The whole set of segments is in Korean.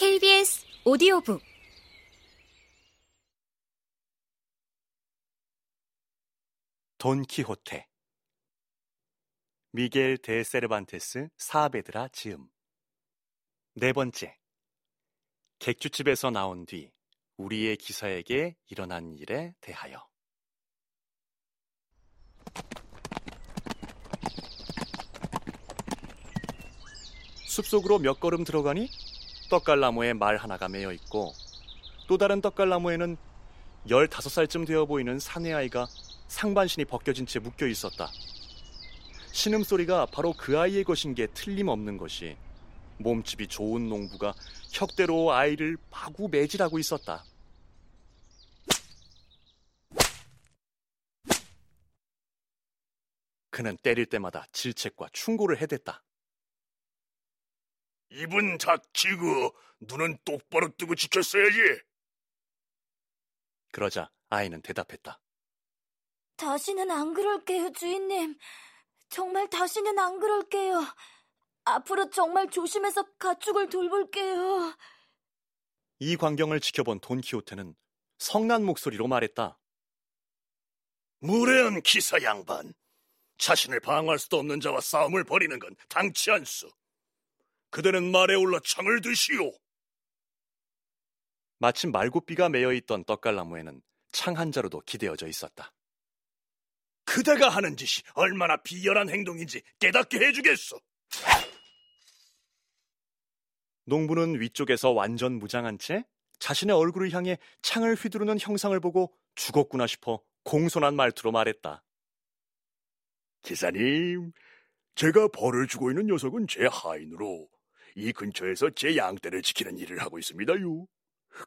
KBS 오디오북. 돈키호테. 미겔 데 세르반테스 사베드라 지음. 네 번째. 객주집에서 나온 뒤 우리의 기사에게 일어난 일에 대하여. 숲속으로 몇 걸음 들어가니 떡갈나무에 말 하나가 매여 있고 또 다른 떡갈나무에는 15살쯤 되어 보이는 사내아이가 상반신이 벗겨진 채 묶여 있었다. 신음소리가 바로 그 아이의 것인 게 틀림없는 것이 몸집이 좋은 농부가 혁대로 아이를 마구 매질하고 있었다. 그는 때릴 때마다 질책과 충고를 해댔다. 입은 닥치고 눈은 똑바로 뜨고 지켰어야지. 그러자 아이는 대답했다. 다시는 안 그럴게요, 주인님. 정말 다시는 안 그럴게요. 앞으로 정말 조심해서 가축을 돌볼게요. 이 광경을 지켜본 돈키호테는 성난 목소리로 말했다. 무례한 기사 양반. 자신을 방어할 수도 없는 자와 싸움을 벌이는 건 당치 않소. 그대는 말에 올라 창을 드시오. 마침 말굽비가 매여 있던 떡갈나무에는 창 한 자루도 기대어져 있었다. 그대가 하는 짓이 얼마나 비열한 행동인지 깨닫게 해주겠소. 농부는 위쪽에서 완전 무장한 채 자신의 얼굴을 향해 창을 휘두르는 형상을 보고 죽었구나 싶어 공손한 말투로 말했다. 기사님, 제가 벌을 주고 있는 녀석은 제 하인으로 이 근처에서 제 양떼를 지키는 일을 하고 있습니다요.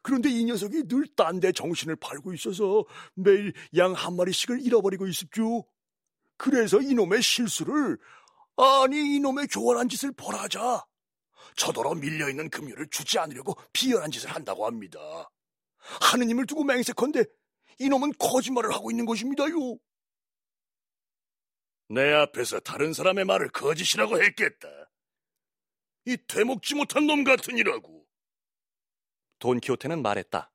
그런데 이 녀석이 늘 딴 데 정신을 팔고 있어서 매일 양 한 마리씩을 잃어버리고 있습죠. 그래서 이놈의 실수를, 아니 이놈의 교활한 짓을 벌하자. 저더러 밀려있는 금유를 주지 않으려고 비열한 짓을 한다고 합니다. 하느님을 두고 맹세컨대 이놈은 거짓말을 하고 있는 것입니다요. 내 앞에서 다른 사람의 말을 거짓이라고 했겠다. 이 되먹지 못한 놈 같으니라고. 돈키호테는 말했다.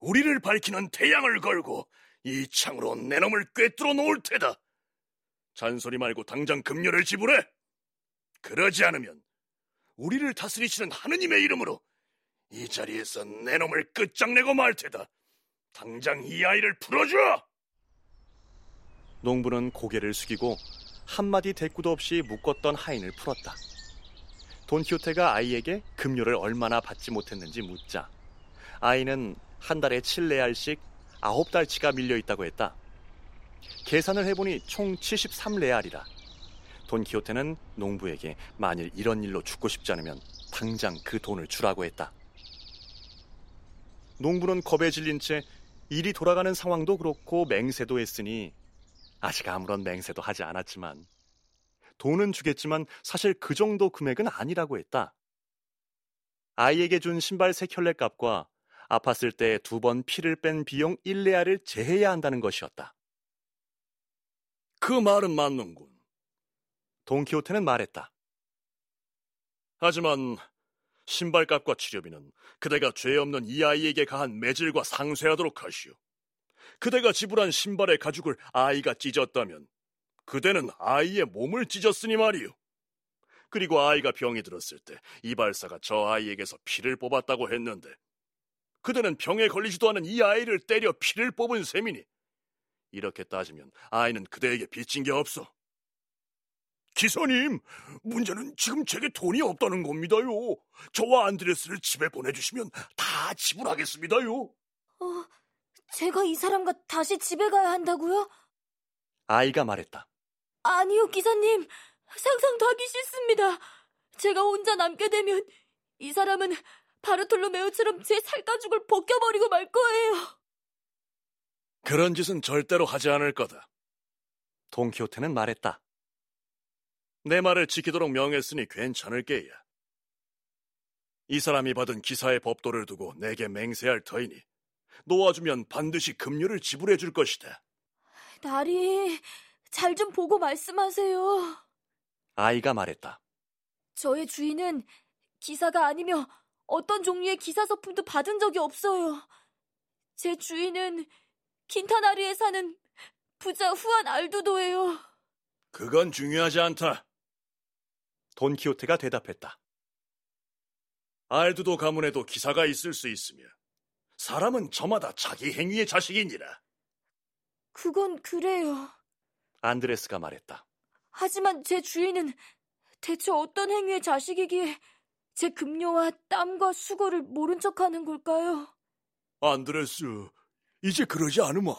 우리를 밝히는 태양을 걸고 이 창으로 내 놈을 꿰뚫어 놓을 테다. 잔소리 말고 당장 금료를 지불해. 그러지 않으면 우리를 다스리시는 하느님의 이름으로 이 자리에서 내 놈을 끝장내고 말 테다. 당장 이 아이를 풀어줘! 농부는 고개를 숙이고 한마디 대꾸도 없이 묶었던 하인을 풀었다. 돈키호테가 아이에게 급료를 얼마나 받지 못했는지 묻자 아이는 한 달에 7레알씩 9달치가 밀려 있다고 했다. 계산을 해보니 총 73레알이라. 돈키호테는 농부에게 만일 이런 일로 죽고 싶지 않으면 당장 그 돈을 주라고 했다. 농부는 겁에 질린 채 일이 돌아가는 상황도 그렇고 맹세도 했으니 아직 아무런 맹세도 하지 않았지만 돈은 주겠지만 사실 그 정도 금액은 아니라고 했다. 아이에게 준 신발 세 켤레 값과 아팠을 때 두 번 피를 뺀 비용 1레아를 제해야 한다는 것이었다. 그 말은 맞는군. 돈키호테는 말했다. 하지만 신발값과 치료비는 그대가 죄 없는 이 아이에게 가한 매질과 상쇄하도록 하시오. 그대가 지불한 신발의 가죽을 아이가 찢었다면 그대는 아이의 몸을 찢었으니 말이오. 그리고 아이가 병이 들었을 때 이발사가 저 아이에게서 피를 뽑았다고 했는데 그대는 병에 걸리지도 않은 이 아이를 때려 피를 뽑은 셈이니 이렇게 따지면 아이는 그대에게 빚진 게 없어. 기사님, 문제는 지금 제게 돈이 없다는 겁니다요. 저와 안드레스를 집에 보내주시면 다 지불하겠습니다요. 어, 제가 이 사람과 다시 집에 가야 한다고요? 아이가 말했다. 아니요, 기사님. 상상도 하기 싫습니다. 제가 혼자 남게 되면 이 사람은 바르톨로메오처럼 제 살가죽을 벗겨버리고 말 거예요. 그런 짓은 절대로 하지 않을 거다. 돈키호테는 말했다. 내 말을 지키도록 명했으니 괜찮을 게야. 이 사람이 받은 기사의 법도를 두고 내게 맹세할 터이니 놓아주면 반드시 금료를 지불해 줄 것이다. 나리, 잘 좀 보고 말씀하세요. 아이가 말했다. 저의 주인은 기사가 아니며 어떤 종류의 기사 서품도 받은 적이 없어요. 제 주인은 킨타나리에 사는 부자 후안 알두도예요. 그건 중요하지 않다. 돈키호테가 대답했다. 알두도 가문에도 기사가 있을 수 있으며 사람은 저마다 자기 행위의 자식이니라. 그건 그래요. 안드레스가 말했다. 하지만 제 주인은 대체 어떤 행위의 자식이기에 제 급료와 땀과 수고를 모른 척하는 걸까요? 안드레스, 이제 그러지 않으마.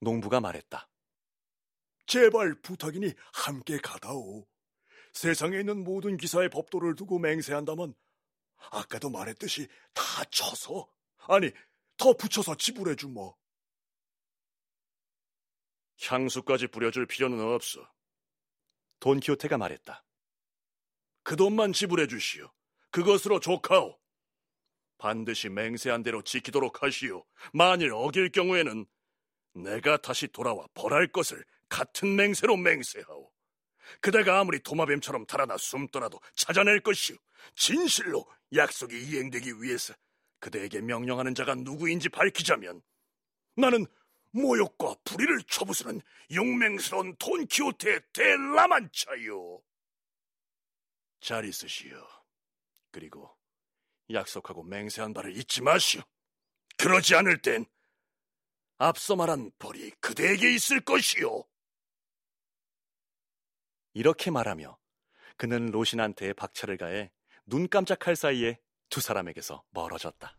농부가 말했다. 제발 부탁이니 함께 가다오. 세상에 있는 모든 기사의 법도를 두고 맹세한다면 아까도 말했듯이 다 쳐서 아니 더 붙여서 지불해 주마. 향수까지 뿌려줄 필요는 없어. 돈키호테가 말했다. 그 돈만 지불해 주시오. 그것으로 조카오. 반드시 맹세한 대로 지키도록 하시오. 만일 어길 경우에는 내가 다시 돌아와 벌할 것을 같은 맹세로 맹세하오. 그대가 아무리 도마뱀처럼 달아나 숨더라도 찾아낼 것이오. 진실로 약속이 이행되기 위해서 그대에게 명령하는 자가 누구인지 밝히자면 나는 모욕과 불의를 쳐부수는 용맹스러운 돈키호테의 대라만차요. 잘 있으시오. 그리고 약속하고 맹세한 바를 잊지 마시오. 그러지 않을 땐 앞서 말한 벌이 그대에게 있을 것이오. 이렇게 말하며 그는 로신한테 박차를 가해 눈 깜짝할 사이에 두 사람에게서 멀어졌다.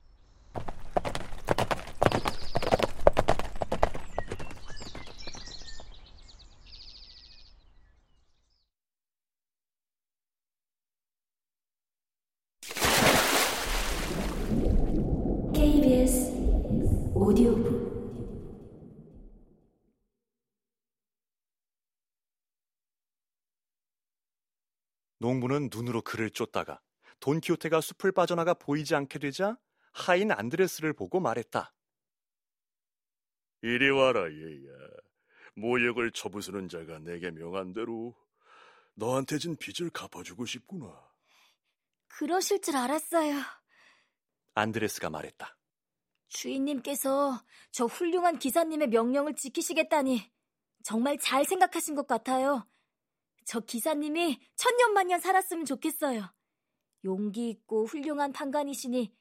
KBS 오디오북 농부는 눈으로 그를 쫓다가 돈키호테가 숲을 빠져나가 보이지 않게 되자 하인 안드레스를 보고 말했다. 이리 와라, 얘야. 모욕을 쳐부수는 자가 내게 명한 대로 너한테 진 빚을 갚아주고 싶구나. 그러실 줄 알았어요. 안드레스가 말했다. 주인님께서 저 훌륭한 기사님의 명령을 지키시겠다니 정말 잘 생각하신 것 같아요. 저 기사님이 천년만년 살았으면 좋겠어요. 용기 있고 훌륭한 판관이시니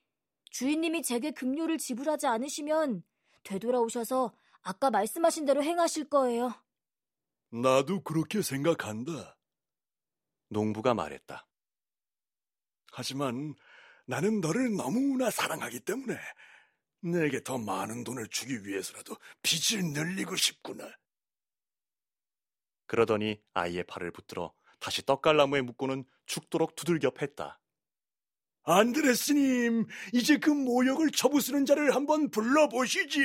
주인님이 제게 급료를 지불하지 않으시면 되돌아오셔서 아까 말씀하신 대로 행하실 거예요. 나도 그렇게 생각한다. 농부가 말했다. 하지만 나는 너를 너무나 사랑하기 때문에 내게 더 많은 돈을 주기 위해서라도 빚을 늘리고 싶구나. 그러더니 아이의 팔을 붙들어 다시 떡갈나무에 묶고는 죽도록 두들겨 팼다. 안드레스님, 이제 그 모욕을 쳐부수는 자를 한번 불러보시지.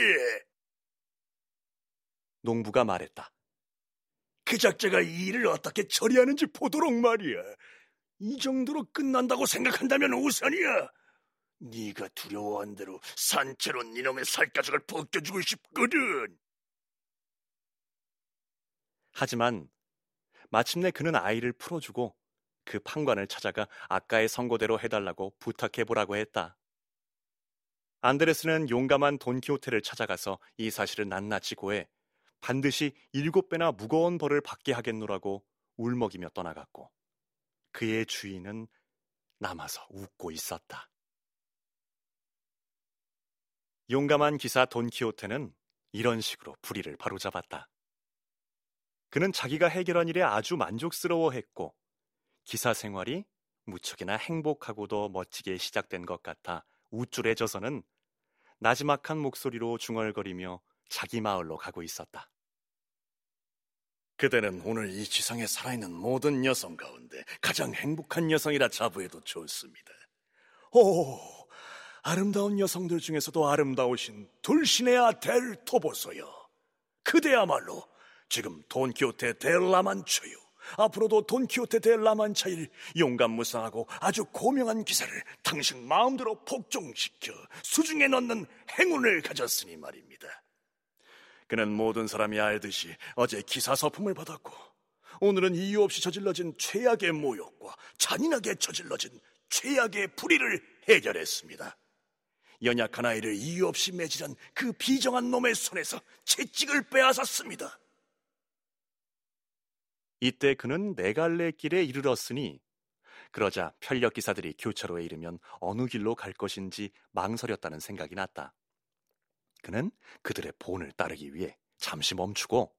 농부가 말했다. 그 작자가 이 일을 어떻게 처리하는지 보도록 말이야. 이 정도로 끝난다고 생각한다면 우선이야. 네가 두려워한 대로 산채로 니놈의 살가죽을 벗겨주고 싶거든. 하지만 마침내 그는 아이를 풀어주고 그 판관을 찾아가 아까의 선고대로 해달라고 부탁해보라고 했다. 안드레스는 용감한 돈키호테를 찾아가서 이 사실을 낱낱이 고해 반드시 일곱 배나 무거운 벌을 받게 하겠노라고 울먹이며 떠나갔고 그의 주인은 남아서 웃고 있었다. 용감한 기사 돈키호테는 이런 식으로 불의를 바로잡았다. 그는 자기가 해결한 일에 아주 만족스러워했고 기사 생활이 무척이나 행복하고도 멋지게 시작된 것 같아 우쭐해져서는 나지막한 목소리로 중얼거리며 자기 마을로 가고 있었다. 그대는 오늘 이 지상에 살아있는 모든 여성 가운데 가장 행복한 여성이라 자부해도 좋습니다. 오, 아름다운 여성들 중에서도 아름다우신 둘신의 아델 토보소요. 그대야말로 지금 돈키호테 델라만초요. 앞으로도 돈키호테 델라만차일 용감 무쌍하고 아주 고명한 기사를 당신 마음대로 복종시켜 수중에 넣는 행운을 가졌으니 말입니다. 그는 모든 사람이 알듯이 어제 기사 서품을 받았고 오늘은 이유 없이 저질러진 최악의 모욕과 잔인하게 저질러진 최악의 불의를 해결했습니다. 연약한 아이를 이유 없이 매질한 그 비정한 놈의 손에서 채찍을 빼앗았습니다. 이때 그는 네 갈래 길에 이르렀으니 그러자 편력 기사들이 교차로에 이르면 어느 길로 갈 것인지 망설였다는 생각이 났다. 그는 그들의 본을 따르기 위해 잠시 멈추고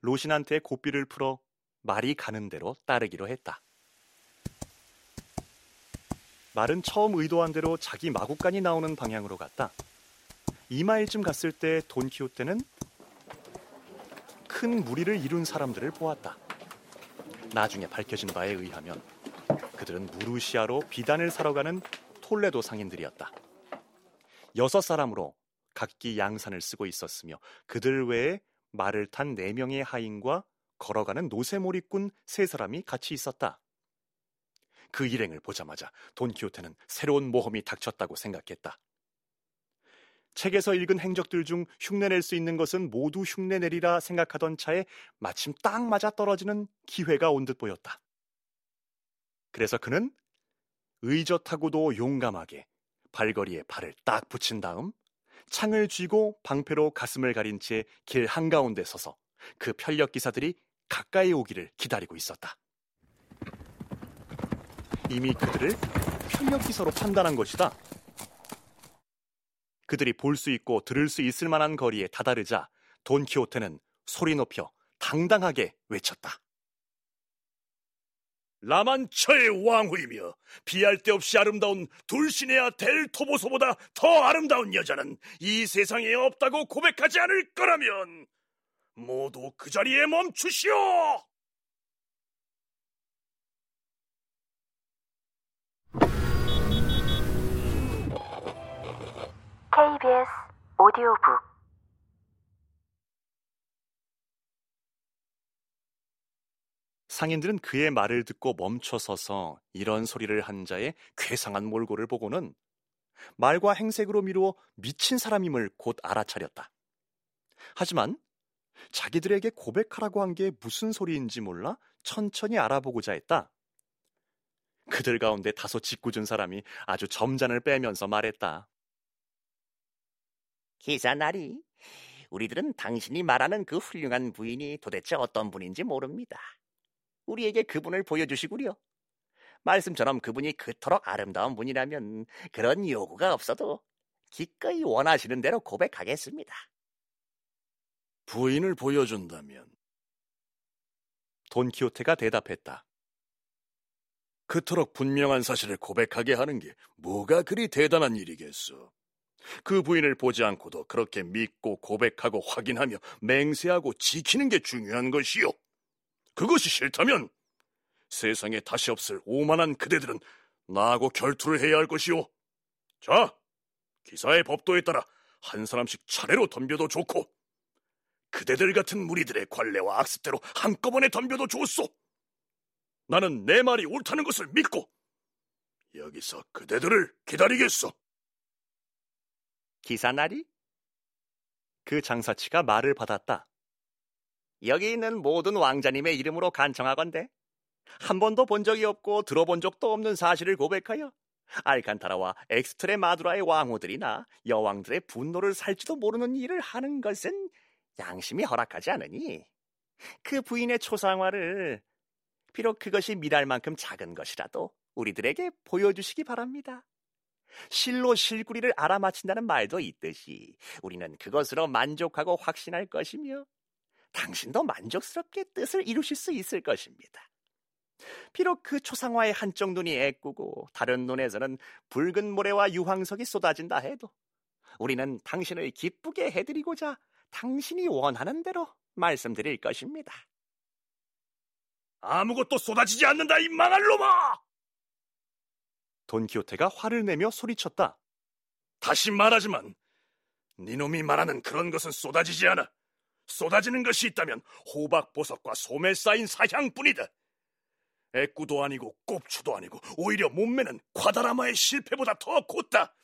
로신한테 고삐를 풀어 말이 가는 대로 따르기로 했다. 말은 처음 의도한 대로 자기 마구간이 나오는 방향으로 갔다. 2마일쯤 갔을 때 돈키호테는 큰 무리를 이룬 사람들을 보았다. 나중에 밝혀진 바에 의하면 그들은 무르시아로 비단을 사러 가는 톨레도 상인들이었다. 여섯 사람으로 각기 양산을 쓰고 있었으며 그들 외에 말을 탄 네 명의 하인과 걸어가는 노세몰이꾼 세 사람이 같이 있었다. 그 일행을 보자마자 돈키호테는 새로운 모험이 닥쳤다고 생각했다. 책에서 읽은 행적들 중 흉내낼 수 있는 것은 모두 흉내내리라 생각하던 차에 마침 딱 맞아 떨어지는 기회가 온 듯 보였다. 그래서 그는 의젓하고도 용감하게 발걸이에 발을 딱 붙인 다음 창을 쥐고 방패로 가슴을 가린 채 길 한가운데 서서 그 편력 기사들이 가까이 오기를 기다리고 있었다. 이미 그들을 편력 기사로 판단한 것이다. 그들이 볼 수 있고 들을 수 있을 만한 거리에 다다르자 돈키호테는 소리 높여 당당하게 외쳤다. 라만처의 왕후이며 비할 데 없이 아름다운 둘시네아 델 토보소보다 더 아름다운 여자는 이 세상에 없다고 고백하지 않을 거라면 모두 그 자리에 멈추시오! KBS 오디오북 상인들은 그의 말을 듣고 멈춰서서 이런 소리를 한 자의 괴상한 몰골을 보고는 말과 행색으로 미루어 미친 사람임을 곧 알아차렸다. 하지만 자기들에게 고백하라고 한 게 무슨 소리인지 몰라 천천히 알아보고자 했다. 그들 가운데 다소 짓궂은 사람이 아주 점잔을 빼면서 말했다. 기사나리, 우리들은 당신이 말하는 그 훌륭한 부인이 도대체 어떤 분인지 모릅니다. 우리에게 그분을 보여주시구려. 말씀처럼 그분이 그토록 아름다운 분이라면 그런 요구가 없어도 기꺼이 원하시는 대로 고백하겠습니다. 부인을 보여준다면 돈키호테가 대답했다. 그토록 분명한 사실을 고백하게 하는 게 뭐가 그리 대단한 일이겠어. 그 부인을 보지 않고도 그렇게 믿고 고백하고 확인하며 맹세하고 지키는 게 중요한 것이요. 그것이 싫다면 세상에 다시 없을 오만한 그대들은 나하고 결투를 해야 할 것이오. 자, 기사의 법도에 따라 한 사람씩 차례로 덤벼도 좋고 그대들 같은 무리들의 관례와 악습대로 한꺼번에 덤벼도 좋소. 나는 내 말이 옳다는 것을 믿고 여기서 그대들을 기다리겠소. 기사나리, 그 장사치가 말을 받았다. 여기 있는 모든 왕자님의 이름으로 간청하건대 한 번도 본 적이 없고 들어본 적도 없는 사실을 고백하여 알칸타라와 엑스트레 마두라의 왕후들이나 여왕들의 분노를 살지도 모르는 일을 하는 것은 양심이 허락하지 않으니 그 부인의 초상화를 비록 그것이 미랄 만큼 작은 것이라도 우리들에게 보여주시기 바랍니다. 실로 실구리를 알아맞힌다는 말도 있듯이 우리는 그것으로 만족하고 확신할 것이며 당신도 만족스럽게 뜻을 이루실 수 있을 것입니다. 비록 그 초상화의 한쪽 눈이 애꾸고 다른 눈에서는 붉은 모래와 유황석이 쏟아진다 해도 우리는 당신을 기쁘게 해드리고자 당신이 원하는 대로 말씀드릴 것입니다. 아무것도 쏟아지지 않는다 이 망할 놈아! 돈키호테가 화를 내며 소리쳤다. 다시 말하지만 네 놈이 말하는 그런 것은 쏟아지지 않아. 쏟아지는 것이 있다면 호박보석과 소매 쌓인 사향뿐이다. 애꾸도 아니고 꼽추도 아니고 오히려 몸매는 과다라마의 실패보다 더 곧다.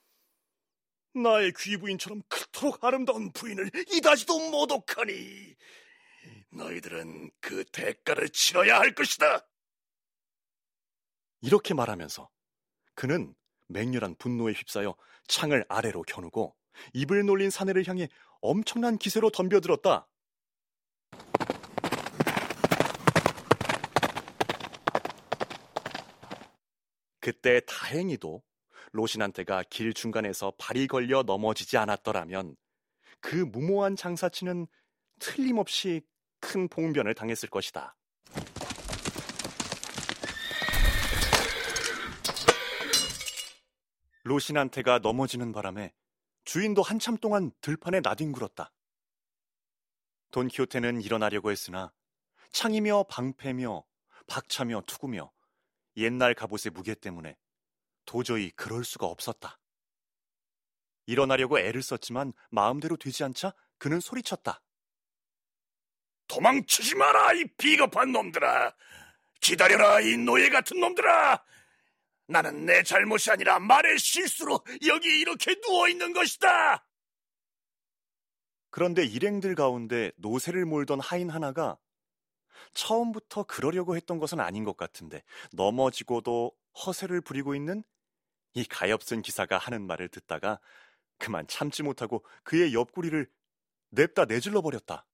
나의 귀부인처럼 그토록 아름다운 부인을 이다지도 못독하니 너희들은 그 대가를 치러야 할 것이다. 이렇게 말하면서 그는 맹렬한 분노에 휩싸여 창을 아래로 겨누고 입을 놀린 사내를 향해 엄청난 기세로 덤벼들었다. 그때 다행히도 로신한테가 길 중간에서 발이 걸려 넘어지지 않았더라면 그 무모한 장사치는 틀림없이 큰 봉변을 당했을 것이다. 로신한테가 넘어지는 바람에 주인도 한참 동안 들판에 나뒹굴었다. 돈키호테는 일어나려고 했으나 창이며 방패며 박차며 투구며 옛날 갑옷의 무게 때문에 도저히 그럴 수가 없었다. 일어나려고 애를 썼지만 마음대로 되지 않자 그는 소리쳤다. 도망치지 마라, 이 비겁한 놈들아. 기다려라, 이 노예 같은 놈들아. 나는 내 잘못이 아니라 말의 실수로 여기 이렇게 누워 있는 것이다. 그런데 일행들 가운데 노새를 몰던 하인 하나가 처음부터 그러려고 했던 것은 아닌 것 같은데 넘어지고도 허세를 부리고 있는 이 가엾은 기사가 하는 말을 듣다가 그만 참지 못하고 그의 옆구리를 냅다 내질러 버렸다.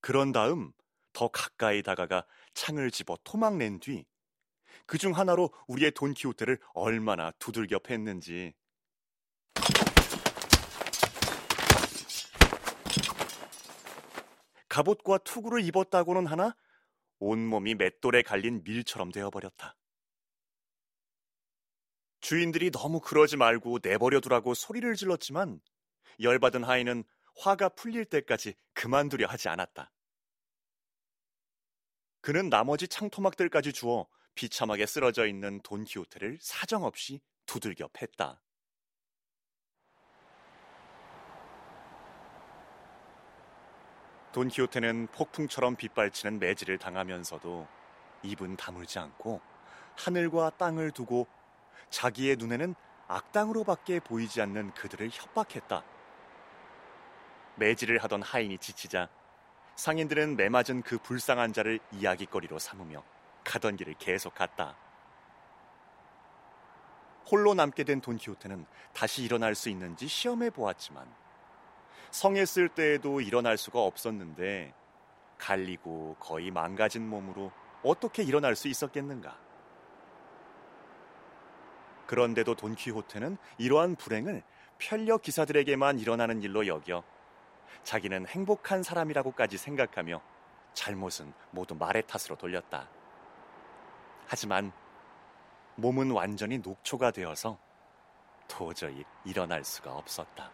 그런 다음 더 가까이 다가가 창을 집어 토막 낸 뒤 그 중 하나로 우리의 돈키호테를 얼마나 두들겨 팼는지 갑옷과 투구를 입었다고는 하나 온몸이 맷돌에 갈린 밀처럼 되어버렸다. 주인들이 너무 그러지 말고 내버려 두라고 소리를 질렀지만 열받은 하인은 화가 풀릴 때까지 그만두려 하지 않았다. 그는 나머지 창토막들까지 주워 비참하게 쓰러져 있는 돈키호테를 사정없이 두들겨 팼다. 돈키호테는 폭풍처럼 빗발치는 매질을 당하면서도 입은 다물지 않고 하늘과 땅을 두고 자기의 눈에는 악당으로밖에 보이지 않는 그들을 협박했다. 매질을 하던 하인이 지치자 상인들은 매맞은 그 불쌍한 자를 이야기거리로 삼으며 가던 길을 계속 갔다. 홀로 남게 된 돈키호테는 다시 일어날 수 있는지 시험해 보았지만 성했을 때에도 일어날 수가 없었는데 갈리고 거의 망가진 몸으로 어떻게 일어날 수 있었겠는가? 그런데도 돈키호테는 이러한 불행을 편력 기사들에게만 일어나는 일로 여겨 자기는 행복한 사람이라고까지 생각하며 잘못은 모두 말의 탓으로 돌렸다. 하지만 몸은 완전히 녹초가 되어서 도저히 일어날 수가 없었다.